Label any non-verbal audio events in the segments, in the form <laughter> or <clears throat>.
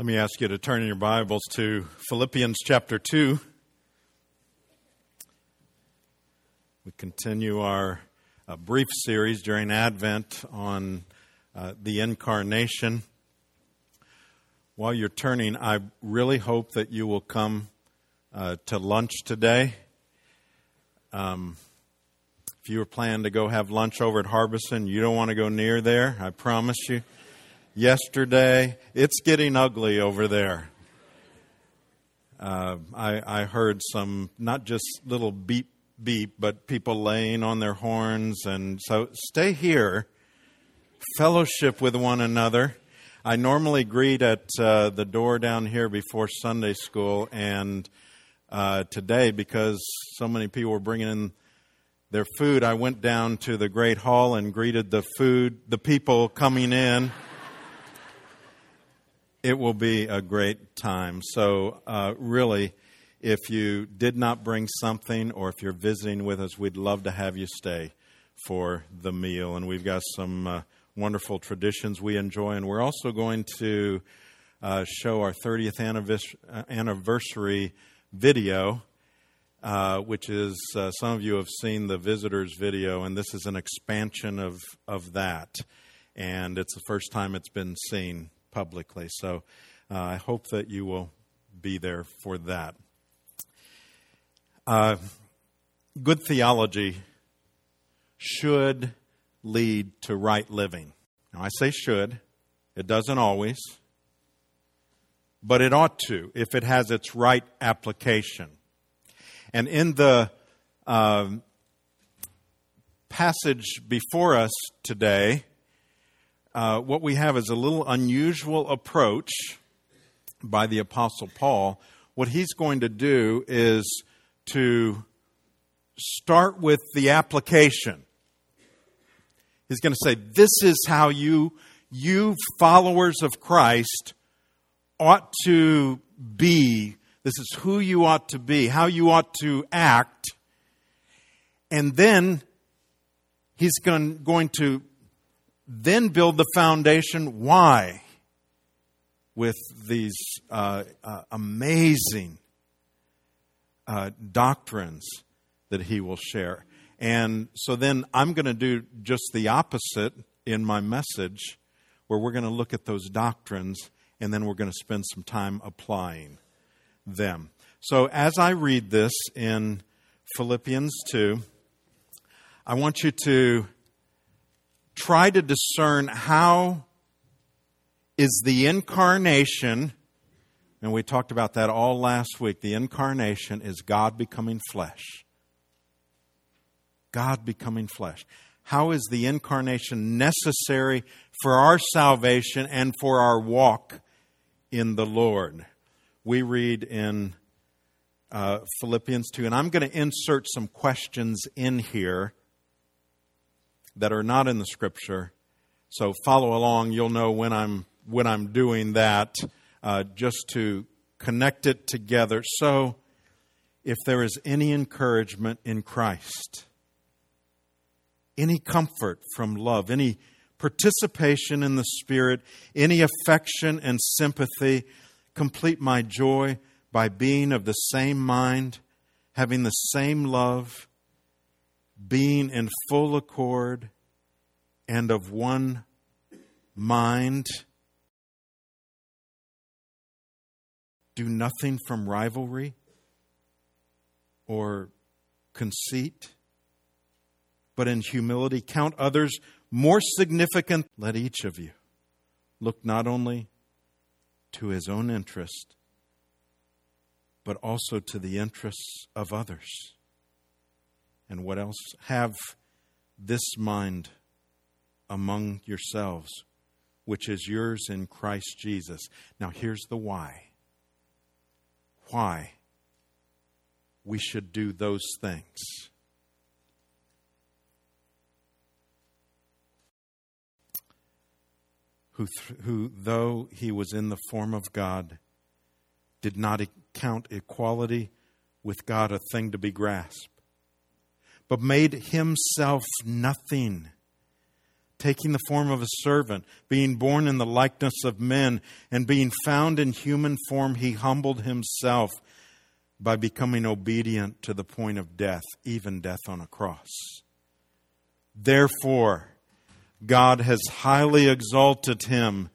Let me ask you to turn in your Bibles to Philippians chapter 2. We continue our uh, brief series during Advent on uh, the incarnation. While you're turning, I really hope that you will come uh, to lunch today. Um, if you were planning to go have lunch over at Harbison, you don't want to go near there, I promise you yesterday. It's getting ugly over there. Uh, I, I heard some, not just little beep beep, but people laying on their horns. And so stay here, fellowship with one another. I normally greet at uh, the door down here before Sunday school, and uh, today, because so many people were bringing in their food, I went down to the great hall and greeted the food, the people coming in it will be a great time. So, uh, really, if you did not bring something or if you're visiting with us, we'd love to have you stay for the meal. And we've got some uh, wonderful traditions we enjoy. And we're also going to uh, show our 30th uh, anniversary video. Uh, which is uh, some of you have seen the visitors video, and this is an expansion of of that, and it's the first time it's been seen publicly. So uh, I hope that you will be there for that. Uh, good theology should lead to right living. Now, I say should, it doesn't always, but it ought to if it has its right application. And in the uh, passage before us today, uh, what we have is a little unusual approach by the Apostle Paul. What he's going to do is to start with the application. He's going to say, This is how you, you followers of Christ, ought to be. This is who you ought to be, how you ought to act. And then he's going, going to then build the foundation. Why? With these uh, uh, amazing uh, doctrines that he will share. And so then I'm going to do just the opposite in my message, where we're going to look at those doctrines and then we're going to spend some time applying them. So as I read this in Philippians 2, I want you to try to discern how is the incarnation, and we talked about that all last week. The incarnation is God becoming flesh. God becoming flesh. How is the incarnation necessary for our salvation and for our walk in the Lord? We read in uh, Philippians 2, and I'm going to insert some questions in here that are not in the scripture. So follow along. You'll know when I'm when I'm doing that, uh, just to connect it together. So, if there is any encouragement in Christ, any comfort from love, any participation in the Spirit, any affection and sympathy, complete my joy by being of the same mind, having the same love being in full accord and of one mind. Do nothing from rivalry or conceit, but in humility count others more significant. Let each of you look not only to his own interest, but also to the interests of others. And what else? Have this mind among yourselves, which is yours in Christ Jesus. Now, here's the why. Why we should do those things. Who, who, though he was in the form of God, did not count equality with God a thing to be grasped but made himself nothing, taking the form of a servant, being born in the likeness of men, and being found in human form, he humbled himself by becoming obedient to the point of death, even death on a cross. Therefore, God has highly exalted him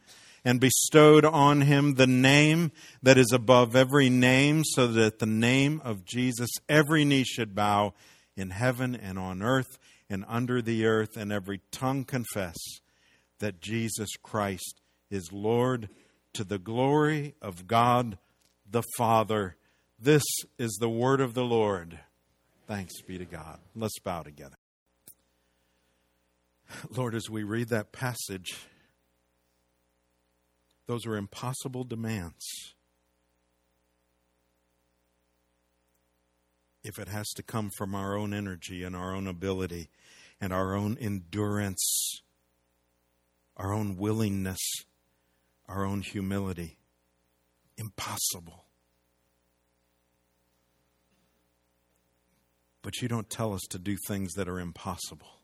and bestowed on him the name that is above every name, so that at the name of Jesus every knee should bow in heaven and on earth and under the earth, and every tongue confess that Jesus Christ is Lord to the glory of God the Father. This is the word of the Lord. Thanks be to God. Let's bow together. Lord, as we read that passage, those are impossible demands. If it has to come from our own energy and our own ability and our own endurance, our own willingness, our own humility. Impossible. But you don't tell us to do things that are impossible.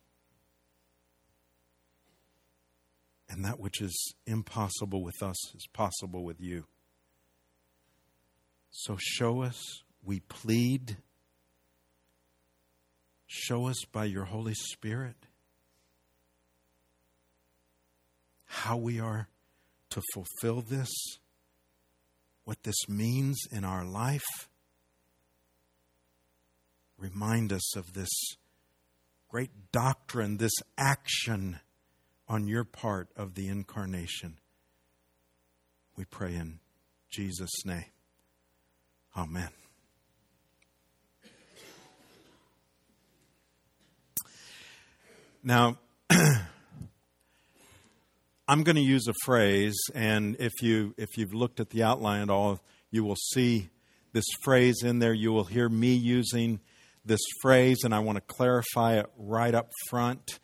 And that which is impossible with us is possible with you. So show us, we plead. Show us by your Holy Spirit how we are to fulfill this, what this means in our life. Remind us of this great doctrine, this action on your part of the incarnation. We pray in Jesus' name. Amen. Now, <clears throat> I'm going to use a phrase, and if you if you've looked at the outline at all, you will see this phrase in there. You will hear me using this phrase, and I want to clarify it right up front.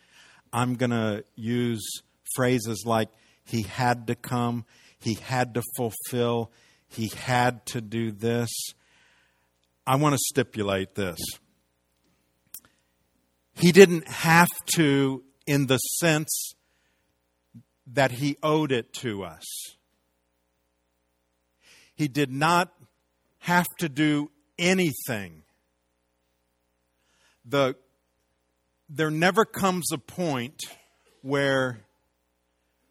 I'm going to use phrases like he had to come, he had to fulfill, he had to do this. I want to stipulate this. He didn't have to in the sense that he owed it to us. He did not have to do anything. The there never comes a point where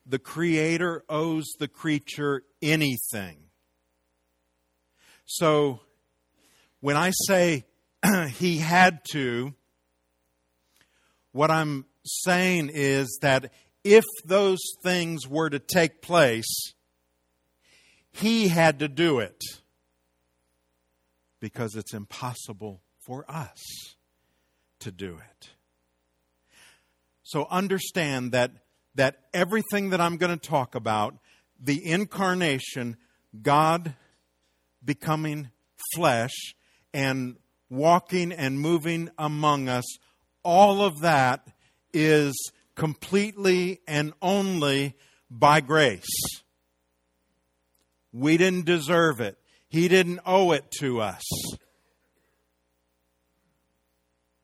the Creator owes the creature anything. So when I say <clears throat> he had to, what I'm saying is that if those things were to take place, he had to do it because it's impossible for us to do it. So understand that, that everything that I'm going to talk about, the incarnation, God becoming flesh and walking and moving among us, all of that is completely and only by grace. We didn't deserve it. He didn't owe it to us.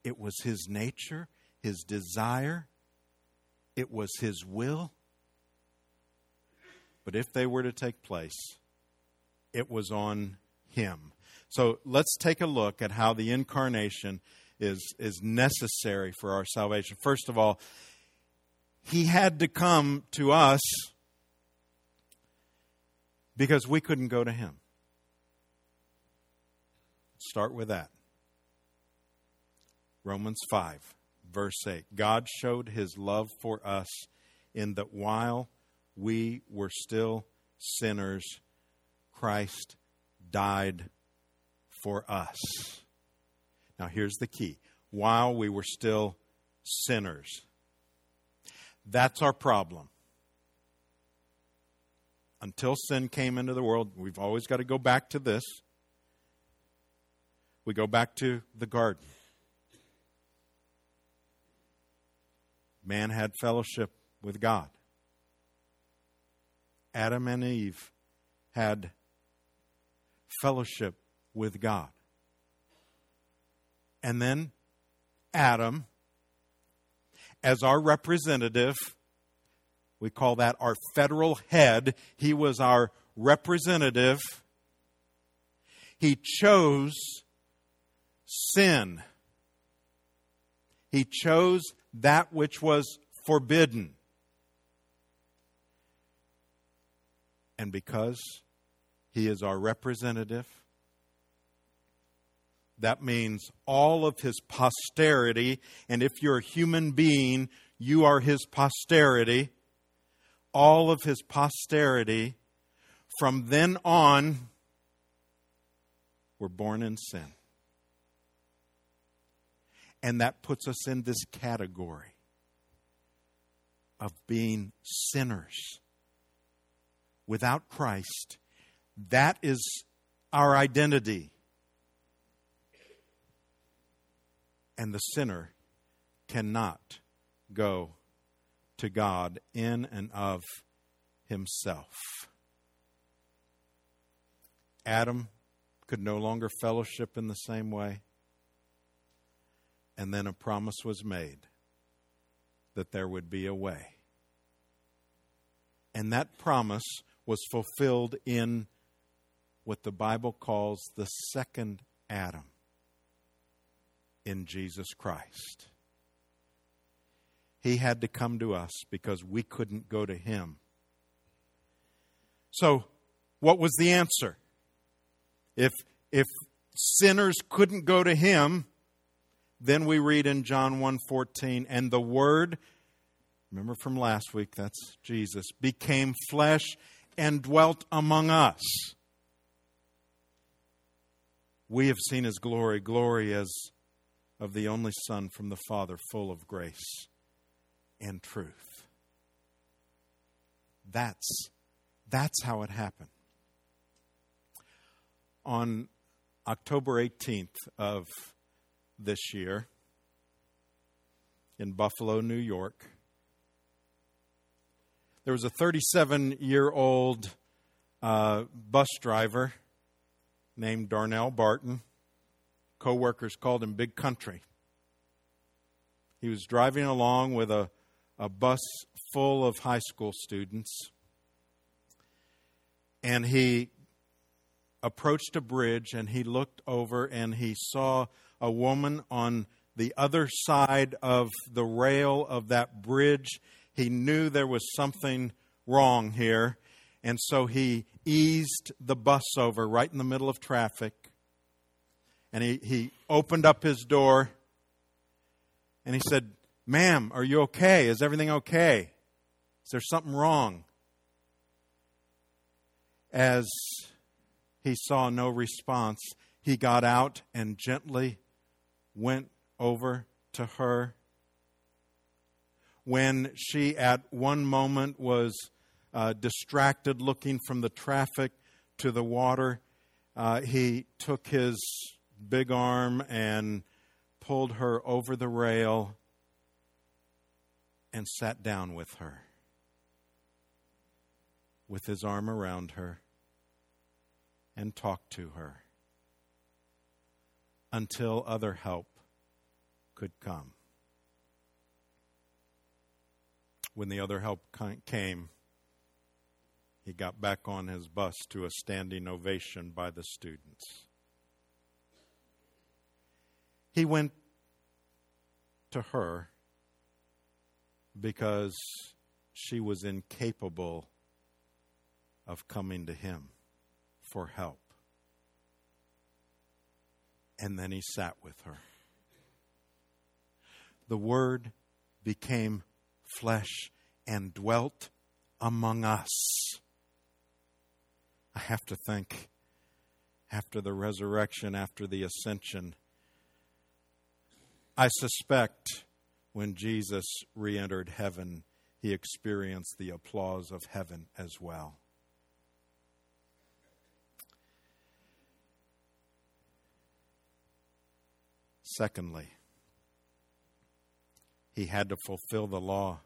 It was His nature, His desire, it was His will. But if they were to take place, it was on Him. So let's take a look at how the incarnation is, is necessary for our salvation. First of all, He had to come to us because we couldn't go to Him. Start with that. Romans 5 verse 8. God showed his love for us in that while we were still sinners, Christ died for us. Now, here's the key while we were still sinners. That's our problem. Until sin came into the world, we've always got to go back to this. We go back to the garden. man had fellowship with God. Adam and Eve had fellowship with God. And then Adam, as our representative We call that our federal head. He was our representative. He chose sin. He chose that which was forbidden. And because he is our representative, that means all of his posterity, and if you're a human being, you are his posterity. All of his posterity from then on were born in sin. And that puts us in this category of being sinners without Christ. That is our identity. And the sinner cannot go to God in and of himself. Adam could no longer fellowship in the same way. And then a promise was made that there would be a way. And that promise was fulfilled in what the Bible calls the second Adam in Jesus Christ. He had to come to us because we couldn't go to him. So, what was the answer? If, if sinners couldn't go to him, then we read in John 1:14 and the word remember from last week that's Jesus became flesh and dwelt among us. We have seen his glory, glory as of the only Son from the Father, full of grace and truth. That's, that's how it happened. On October 18th of this year, in Buffalo, New York, there was a 37 year old uh, bus driver named Darnell Barton. Co workers called him Big Country. He was driving along with a, a bus full of high school students, and he approached a bridge and he looked over and he saw a woman on the other side of the rail of that bridge he knew there was something wrong here, and so he eased the bus over right in the middle of traffic. And he, he opened up his door and he said, Ma'am, are you okay? Is everything okay? Is there something wrong? As he saw no response, he got out and gently went over to her when she, at one moment, was uh, distracted looking from the traffic to the water, uh, he took his big arm and pulled her over the rail and sat down with her with his arm around her and talked to her until other help could come. when the other help came, he got back on his bus to a standing ovation by the students. He went to her because she was incapable of coming to him for help. And then he sat with her. The Word became flesh and dwelt among us. I have to think after the resurrection, after the ascension, I suspect when Jesus re entered heaven, he experienced the applause of heaven as well. Secondly, he had to fulfill the law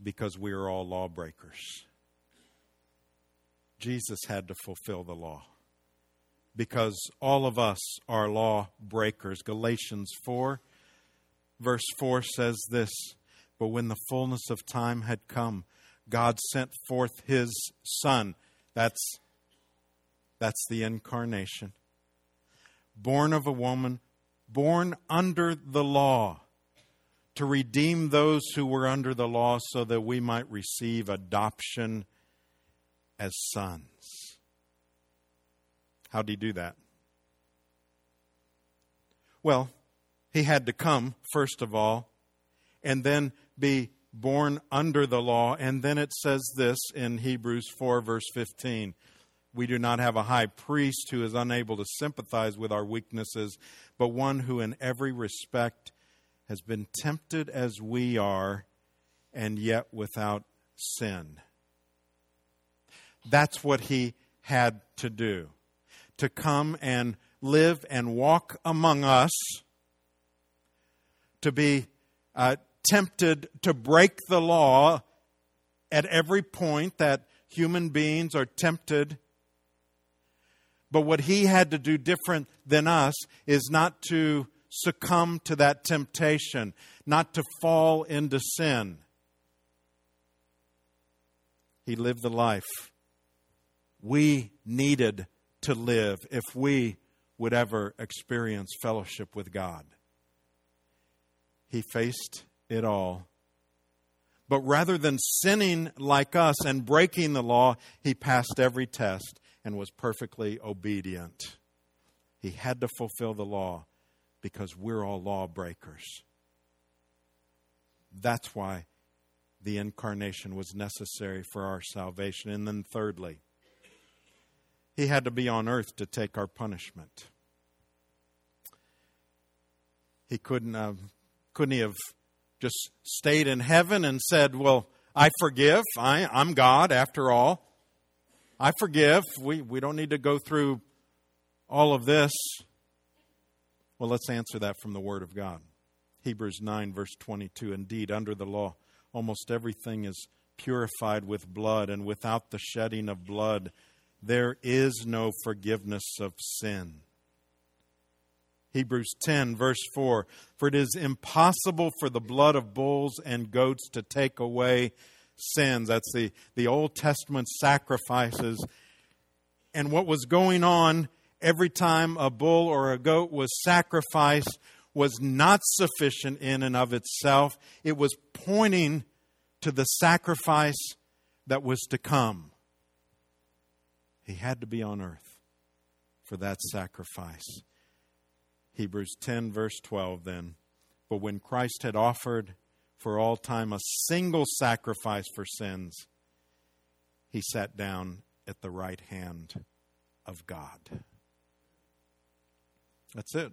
because we are all lawbreakers. Jesus had to fulfill the law because all of us are law breakers. Galatians 4, verse 4 says this But when the fullness of time had come, God sent forth his Son. That's, that's the incarnation. Born of a woman, born under the law, to redeem those who were under the law so that we might receive adoption as sons. How did he do that? Well, he had to come, first of all, and then be born under the law. And then it says this in Hebrews 4, verse 15 We do not have a high priest who is unable to sympathize with our weaknesses, but one who in every respect has been tempted as we are, and yet without sin. That's what he had to do to come and live and walk among us, to be uh, tempted to break the law at every point that human beings are tempted. But what he had to do different than us is not to succumb to that temptation, not to fall into sin. He lived the life we needed to live if we would ever experience fellowship with God. He faced it all. But rather than sinning like us and breaking the law, he passed every test and was perfectly obedient. He had to fulfill the law because we're all lawbreakers. That's why the incarnation was necessary for our salvation. And then, thirdly, he had to be on earth to take our punishment. He couldn't have, couldn't he have just stayed in heaven and said, Well, I forgive. I, I'm God after all. I forgive. We, we don't need to go through all of this. Well, let's answer that from the Word of God. Hebrews 9, verse 22. Indeed, under the law, almost everything is purified with blood, and without the shedding of blood, there is no forgiveness of sin. Hebrews 10, verse 4 For it is impossible for the blood of bulls and goats to take away sins. That's the, the Old Testament sacrifices. And what was going on every time a bull or a goat was sacrificed was not sufficient in and of itself. It was pointing to the sacrifice that was to come. He had to be on earth for that sacrifice. Hebrews 10, verse 12, then. But when Christ had offered for all time a single sacrifice for sins, he sat down at the right hand of God. That's it.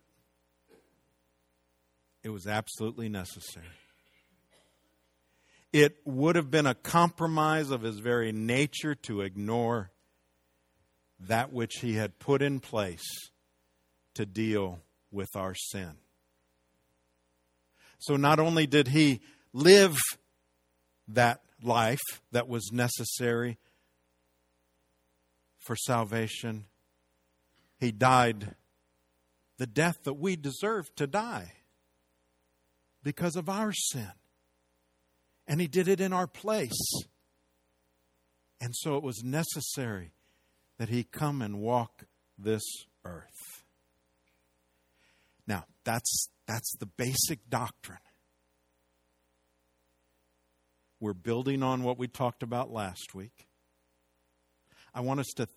It was absolutely necessary. It would have been a compromise of his very nature to ignore that which he had put in place to deal with our sin. So not only did he live that life that was necessary for salvation, he died the death that we deserve to die because of our sin. And he did it in our place. And so it was necessary that he come and walk this earth. Now, that's, that's the basic doctrine. We're building on what we talked about last week. I want us to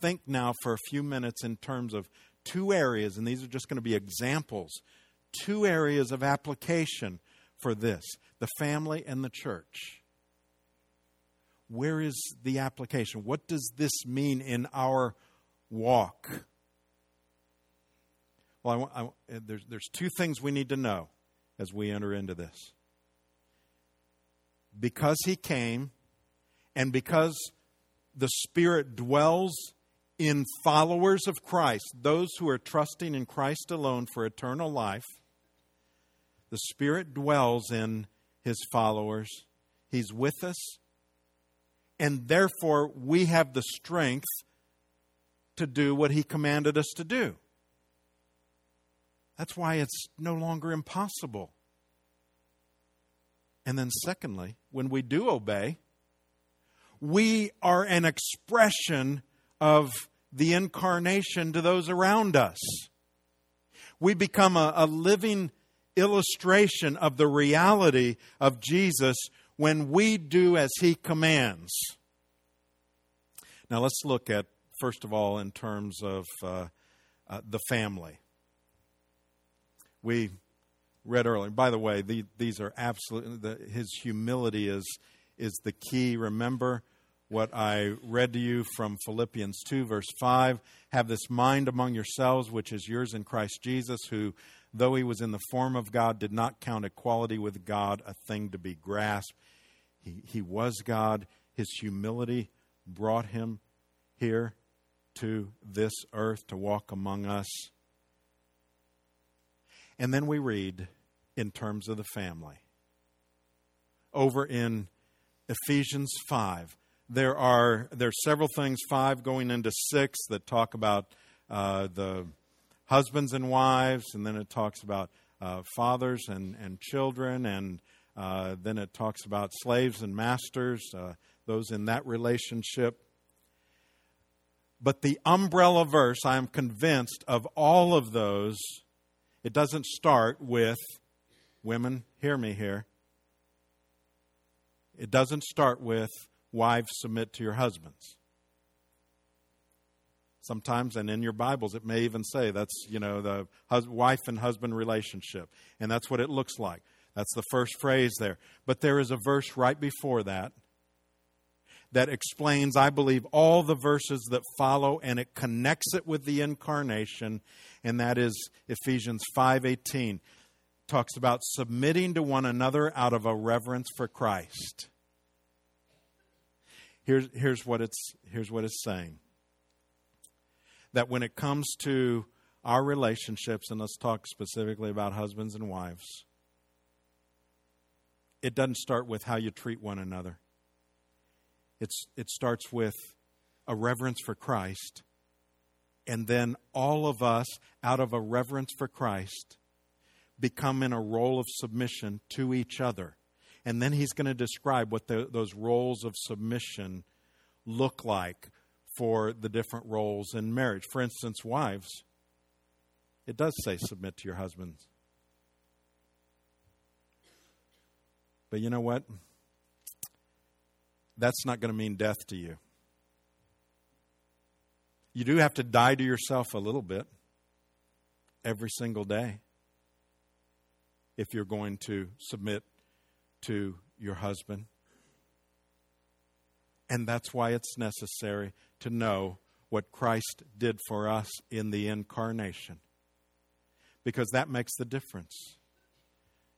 think now for a few minutes in terms of two areas, and these are just going to be examples, two areas of application for this the family and the church where is the application? What does this mean in our walk? Well, I, I, there's, there's two things we need to know as we enter into this. Because he came, and because the Spirit dwells in followers of Christ, those who are trusting in Christ alone for eternal life, the Spirit dwells in his followers. He's with us, and therefore we have the strength to do what he commanded us to do. That's why it's no longer impossible. And then, secondly, when we do obey, we are an expression of the incarnation to those around us. We become a, a living illustration of the reality of Jesus when we do as he commands. Now, let's look at, first of all, in terms of uh, uh, the family. We read earlier, by the way, the, these are absolutely, the, his humility is, is the key. Remember, what I read to you from Philippians 2, verse 5. Have this mind among yourselves, which is yours in Christ Jesus, who, though he was in the form of God, did not count equality with God a thing to be grasped. He, he was God. His humility brought him here to this earth to walk among us. And then we read in terms of the family. Over in Ephesians 5, there are there are several things five going into six that talk about uh, the husbands and wives, and then it talks about uh, fathers and and children, and uh, then it talks about slaves and masters, uh, those in that relationship. But the umbrella verse, I am convinced of all of those. It doesn't start with women. Hear me here. It doesn't start with wives submit to your husbands. Sometimes, and in your Bibles, it may even say that's, you know, the hus- wife and husband relationship. And that's what it looks like. That's the first phrase there. But there is a verse right before that that explains, I believe, all the verses that follow, and it connects it with the incarnation, and that is Ephesians 5.18. Talks about submitting to one another out of a reverence for Christ. Here's, here's, what it's, here's what it's saying that when it comes to our relationships, and let's talk specifically about husbands and wives, it doesn't start with how you treat one another. It's, it starts with a reverence for Christ, and then all of us, out of a reverence for Christ, become in a role of submission to each other. And then he's going to describe what the, those roles of submission look like for the different roles in marriage. For instance, wives, it does say submit to your husbands. But you know what? That's not going to mean death to you. You do have to die to yourself a little bit every single day if you're going to submit to your husband. And that's why it's necessary to know what Christ did for us in the incarnation. Because that makes the difference.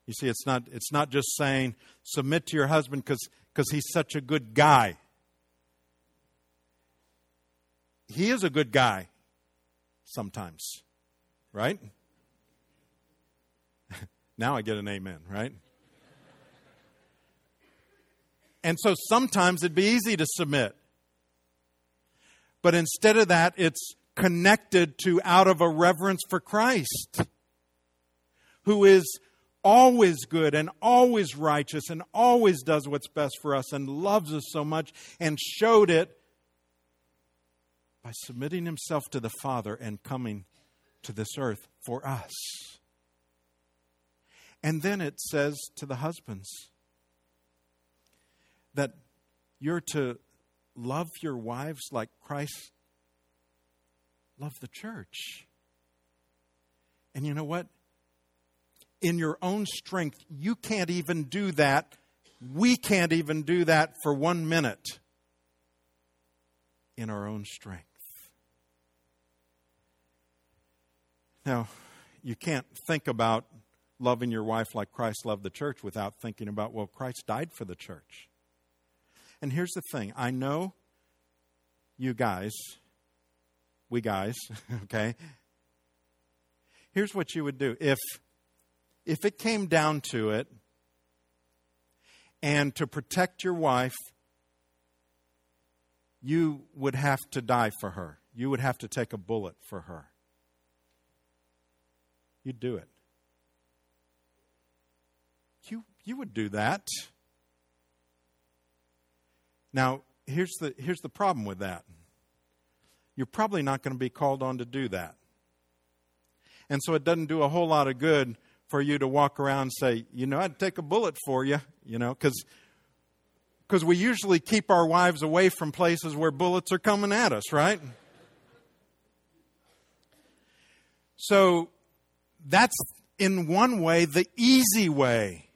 You see, it's not, it's not just saying submit to your husband because he's such a good guy. He is a good guy sometimes, right? <laughs> now I get an amen, right? And so sometimes it'd be easy to submit. But instead of that, it's connected to out of a reverence for Christ, who is always good and always righteous and always does what's best for us and loves us so much and showed it by submitting himself to the Father and coming to this earth for us. And then it says to the husbands, that you're to love your wives like Christ loved the church. And you know what? In your own strength, you can't even do that. We can't even do that for one minute in our own strength. Now, you can't think about loving your wife like Christ loved the church without thinking about, well, Christ died for the church. And here's the thing I know you guys, we guys, <laughs> okay? Here's what you would do. If, if it came down to it, and to protect your wife, you would have to die for her. You would have to take a bullet for her. You'd do it. You, you would do that. Now, here's the, here's the problem with that you're probably not going to be called on to do that. And so it doesn't do a whole lot of good for you to walk around and say, you know, I'd take a bullet for you, you know, because because we usually keep our wives away from places where bullets are coming at us, right? So that's in one way the easy way.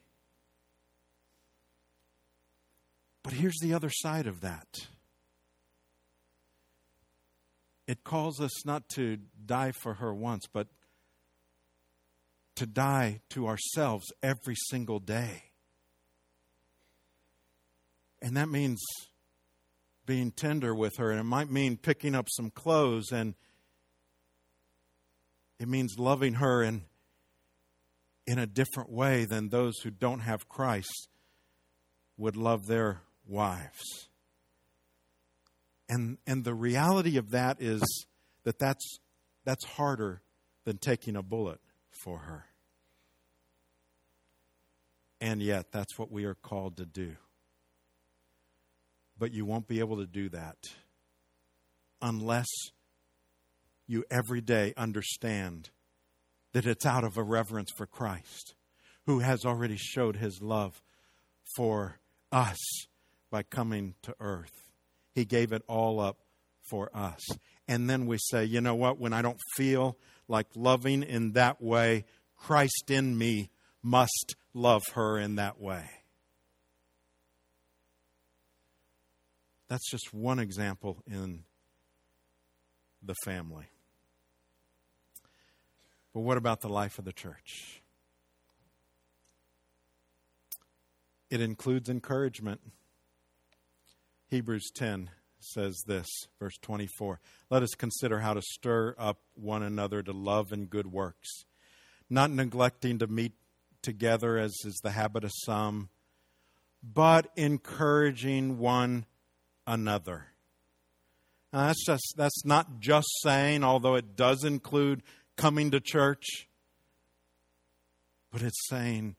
But here's the other side of that it calls us not to die for her once, but to die to ourselves every single day. And that means being tender with her, and it might mean picking up some clothes, and it means loving her in, in a different way than those who don't have Christ would love their wives. And, and the reality of that is that that's, that's harder than taking a bullet for her. And yet, that's what we are called to do. But you won't be able to do that unless you every day understand that it's out of a reverence for Christ, who has already showed his love for us by coming to earth. He gave it all up for us. And then we say, you know what? When I don't feel like loving in that way, Christ in me must love her in that way. That's just one example in the family. But what about the life of the church? It includes encouragement. Hebrews 10 says this, verse 24 Let us consider how to stir up one another to love and good works, not neglecting to meet together as is the habit of some, but encouraging one another. Now, that's just that's not just saying, although it does include coming to church, but it's saying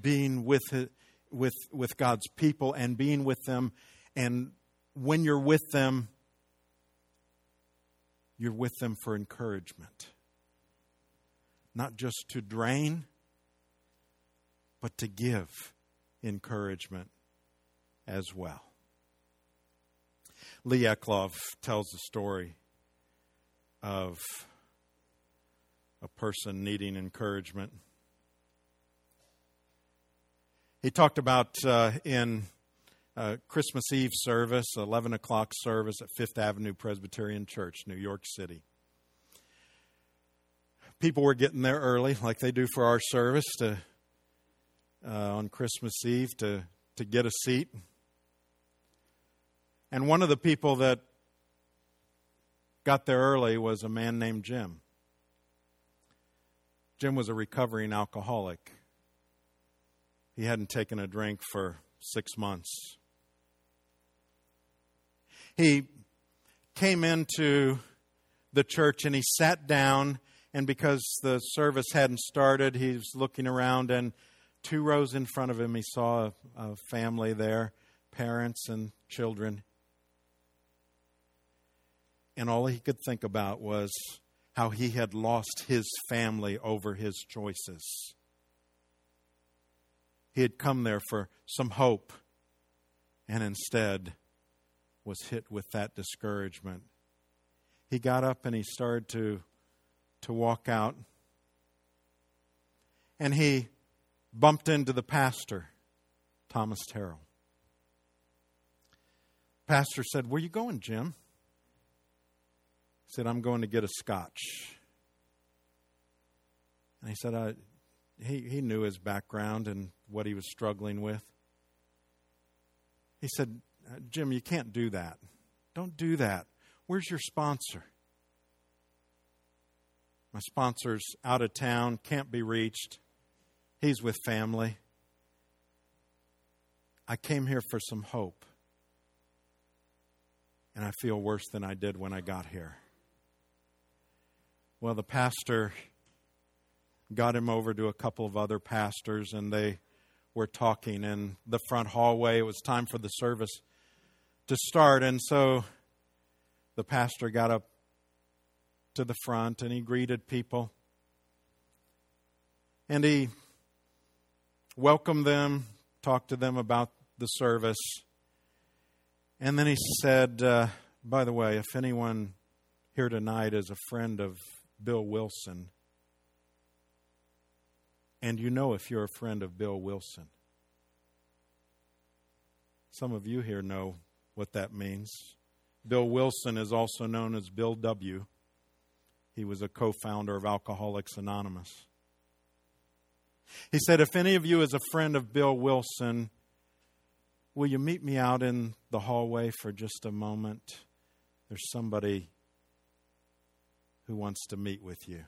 being with with with God's people and being with them and when you're with them, you're with them for encouragement. Not just to drain, but to give encouragement as well. Lee Eclov tells the story of a person needing encouragement. He talked about uh, in uh, Christmas Eve service, 11 o'clock service at Fifth Avenue Presbyterian Church, New York City. People were getting there early, like they do for our service, to uh, on Christmas Eve to to get a seat. And one of the people that got there early was a man named Jim. Jim was a recovering alcoholic. He hadn't taken a drink for six months he came into the church and he sat down. And because the service hadn't started, he was looking around, and two rows in front of him, he saw a, a family there parents and children. And all he could think about was how he had lost his family over his choices. He had come there for some hope, and instead, was hit with that discouragement. He got up and he started to, to walk out. And he bumped into the pastor, Thomas Terrell. Pastor said, Where you going, Jim? He said, I'm going to get a scotch. And he said, I, he, he knew his background and what he was struggling with. He said, Jim, you can't do that. Don't do that. Where's your sponsor? My sponsor's out of town, can't be reached. He's with family. I came here for some hope. And I feel worse than I did when I got here. Well, the pastor got him over to a couple of other pastors, and they were talking in the front hallway. It was time for the service to start, and so the pastor got up to the front and he greeted people. And he welcomed them, talked to them about the service. And then he said, uh, By the way, if anyone here tonight is a friend of Bill Wilson, and you know if you're a friend of Bill Wilson, some of you here know what that means. Bill Wilson is also known as Bill W. He was a co founder of Alcoholics Anonymous. He said, If any of you is a friend of Bill Wilson, will you meet me out in the hallway for just a moment? There's somebody who wants to meet with you.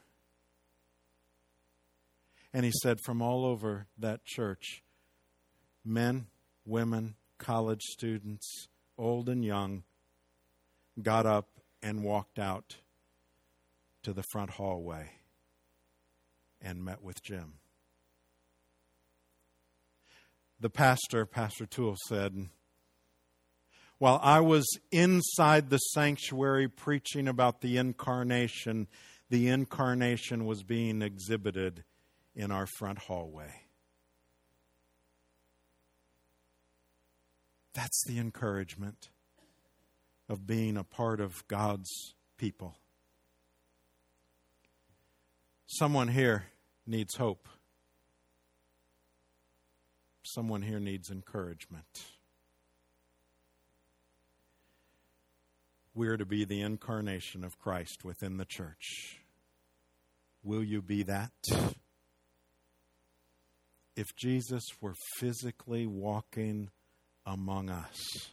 And he said, From all over that church, men, women, college students, old and young, got up and walked out to the front hallway and met with Jim. The pastor, Pastor Toole, said, While I was inside the sanctuary preaching about the incarnation, the incarnation was being exhibited in our front hallway. That's the encouragement of being a part of God's people. Someone here needs hope. Someone here needs encouragement. We're to be the incarnation of Christ within the church. Will you be that? If Jesus were physically walking among us,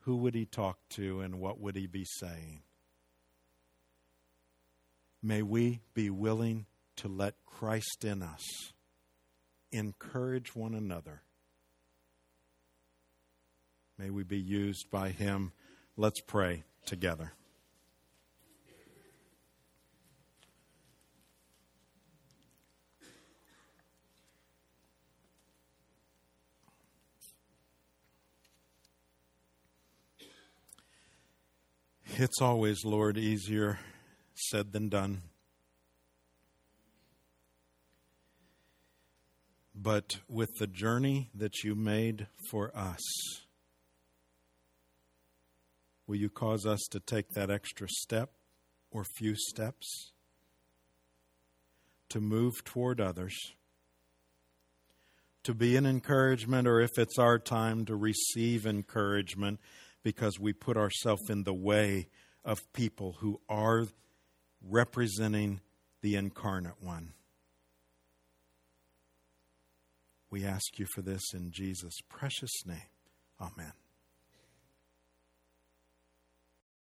who would he talk to and what would he be saying? May we be willing to let Christ in us encourage one another. May we be used by him. Let's pray together. It's always, Lord, easier said than done. But with the journey that you made for us, will you cause us to take that extra step or few steps to move toward others? To be an encouragement, or if it's our time to receive encouragement because we put ourselves in the way of people who are representing the incarnate one. We ask you for this in Jesus' precious name. Amen.